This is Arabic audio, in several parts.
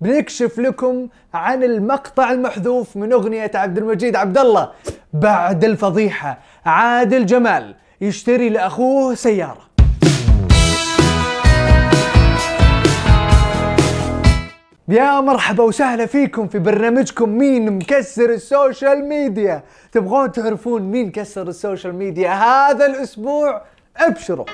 بنكشف لكم عن المقطع المحذوف من أغنية عبد المجيد عبد الله بعد الفضيحة عادل جمال يشتري لأخوه سيارة. يا مرحبا وسهلا فيكم في برنامجكم مين مكسر السوشيال ميديا. تبغون تعرفون مين كسر السوشيال ميديا هذا الأسبوع؟ ابشروا.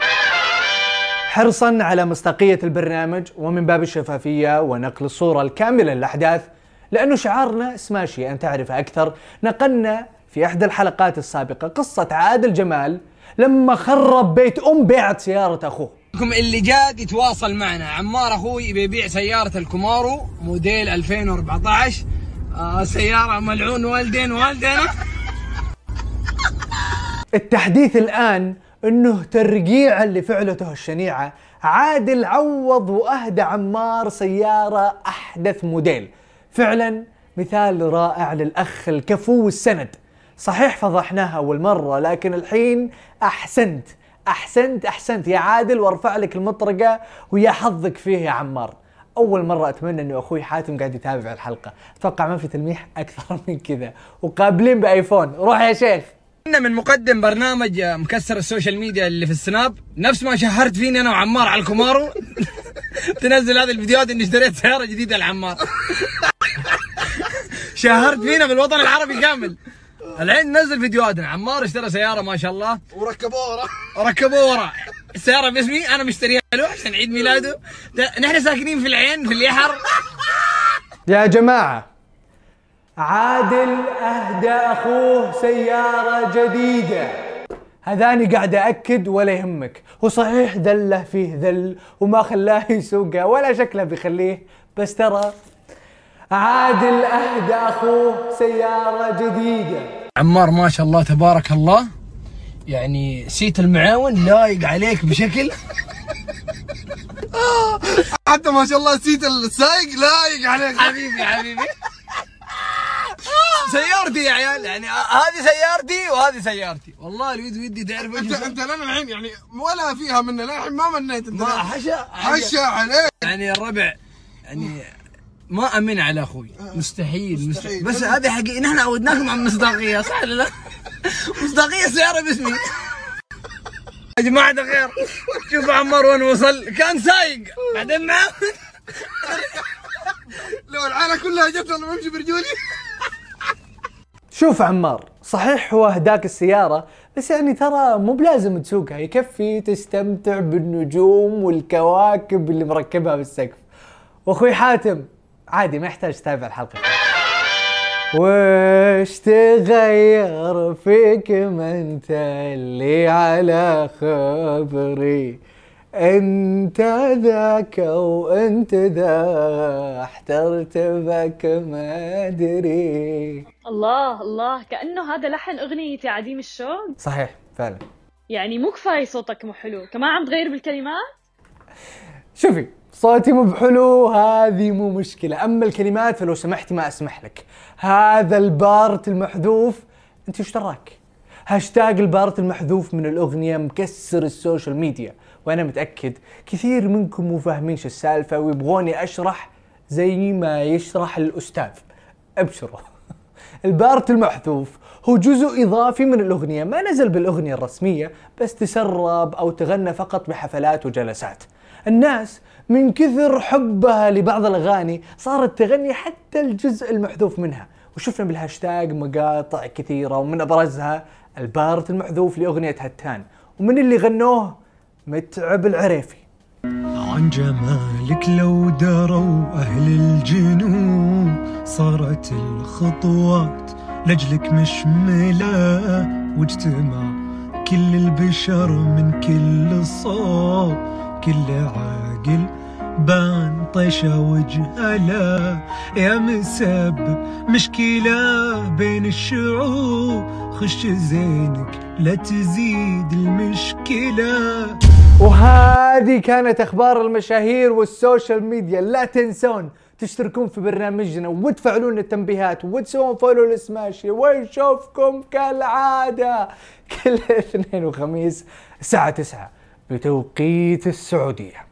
حرصا على مصداقية البرنامج ومن باب الشفافية ونقل الصورة الكاملة للأحداث لأنه شعارنا سماشي أن تعرف أكثر. نقلنا في إحدى الحلقات السابقة قصة عادل جمال لما خرب بيت أم بيعت سيارة أخوه. لكم اللي جاد يتواصل معنا. عمار أخوي بيبيع سيارة الكومارو موديل 2014 آه سيارة ملعون. والدين والدينا التحديث الآن أنه ترقيعا لفعلته الشنيعة. عادل عوض وأهدى عمار سيارة أحدث موديل. فعلا مثال رائع للأخ الكفو السند. صحيح فضحناها أول مرة لكن الحين أحسنت. أحسنت أحسنت. يا عادل وارفع لك المطرقة ويا حظك فيه يا عمار. أول مرة أتمنى أنه أخوي حاتم قاعد يتابع الحلقة. أتوقع ما في تلميح أكثر من كذا. وقابلين بآيفون. روح يا شيخ. كنا من مقدم برنامج مكسر السوشيال ميديا اللي في السناب. نفس ما شهرت فيني أنا وعمار على الكومارو. تنزل هذه الفيديوهات إني اشتريت سيارة جديدة لعمار. شهرت فينا في الوطن العربي كامل. الحين نزل فيديوهاتنا. عمار اشترى سيارة ما شاء الله. وركبوه ورا ركبوه ورا السيارة باسمي أنا مشتريها له عشان عيد ميلاده. ده- نحن ساكنين في العين في اليحر. يا جماعة عادل أهدى أخوه سيارة جديدة. هذاني قاعد أكد ولا يهمك. هو صحيح ذلة فيه ذل وما خلاه يسوقها ولا شكله بيخليه بس ترى عادل أهدى أخوه سيارة جديدة. عمار ما شاء الله تبارك الله. يعني سيت المعاون لايق عليك بشكل. حتى ما شاء الله سيت السايق لايق عليك حبيبي حبيبي. سيارتي يا عيال يعني هذه سيارتي وهذه سيارتي. والله الود ودي تعرف انت أنت لنا الحين يعني ولا فيها منا للحين ما منيت أنت. ما حشا حشا. عليك. يعني الربع يعني ما أمن على أخوي. مستحيل, مستحيل. مستحيل. بس هذه حقيقة نحن عودناكم على المصداقية صح ولا لا؟ مصداقية سيارة باسمي. يا جماعة الخير شوف عمار وين وصل. كان سايق. بعدين معاه لو العالم كلها جت أنا بمشي برجولي. شوف عمار صحيح هو هداك السيارة بس يعني ترى مو بلازم تسوقها يكفي تستمتع بالنجوم والكواكب اللي مركبها بالسقف. وأخوي حاتم عادي ما يحتاج تتابع الحلقة. وش تغير فيك ما أنت اللي على خبري؟ أنت ذاك وأنت ذا احترت بك ما أدري. الله الله. كأنه هذا لحن أغنية عديم الشوق. صحيح فعلا. يعني مو كفاية صوتك مو حلو. كمان عم تغير بالكلمات؟ شوفي صوتي مو بحلو هذه مو مشكلة. أما الكلمات فلو سمحتي ما أسمح لك. هذا البارت المحذوف أنت وش دراك؟ هاشتاج البارت المحذوف من الأغنية مكسر السوشيال ميديا. وأنا متأكد كثير منكم مو فاهمين شو السالفة ويبغوني أشرح زي ما يشرح الأستاذ. أبشروا. البارت المحذوف هو جزء إضافي من الأغنية ما نزل بالأغنية الرسمية بس تسرب أو تغنى فقط بحفلات وجلسات. الناس من كثر حبها لبعض الأغاني صارت تغني حتى الجزء المحذوف منها. وشفنا بالهاشتاج مقاطع كثيرة ومن أبرزها البارت المحذوف لأغنية هتان ومن اللي غنوه؟ متعب العريفي. عن جمالك لو دروا أهل الجنوب صارت الخطوات لجلك مشملة واجتمع كل البشر من كل صوب كل عاقل بان طيشة وجهلا يا مسبب مشكلة بين الشعوب خش زينك لا تزيد المشكلة. وهذه كانت أخبار المشاهير والسوشيال ميديا. لا تنسون تشتركون في برنامجنا وتفعلون التنبيهات وتسوون فولو لسماشي ونشوفكم كالعادة كل اثنين وخميس الساعة 9 بتوقيت السعودية.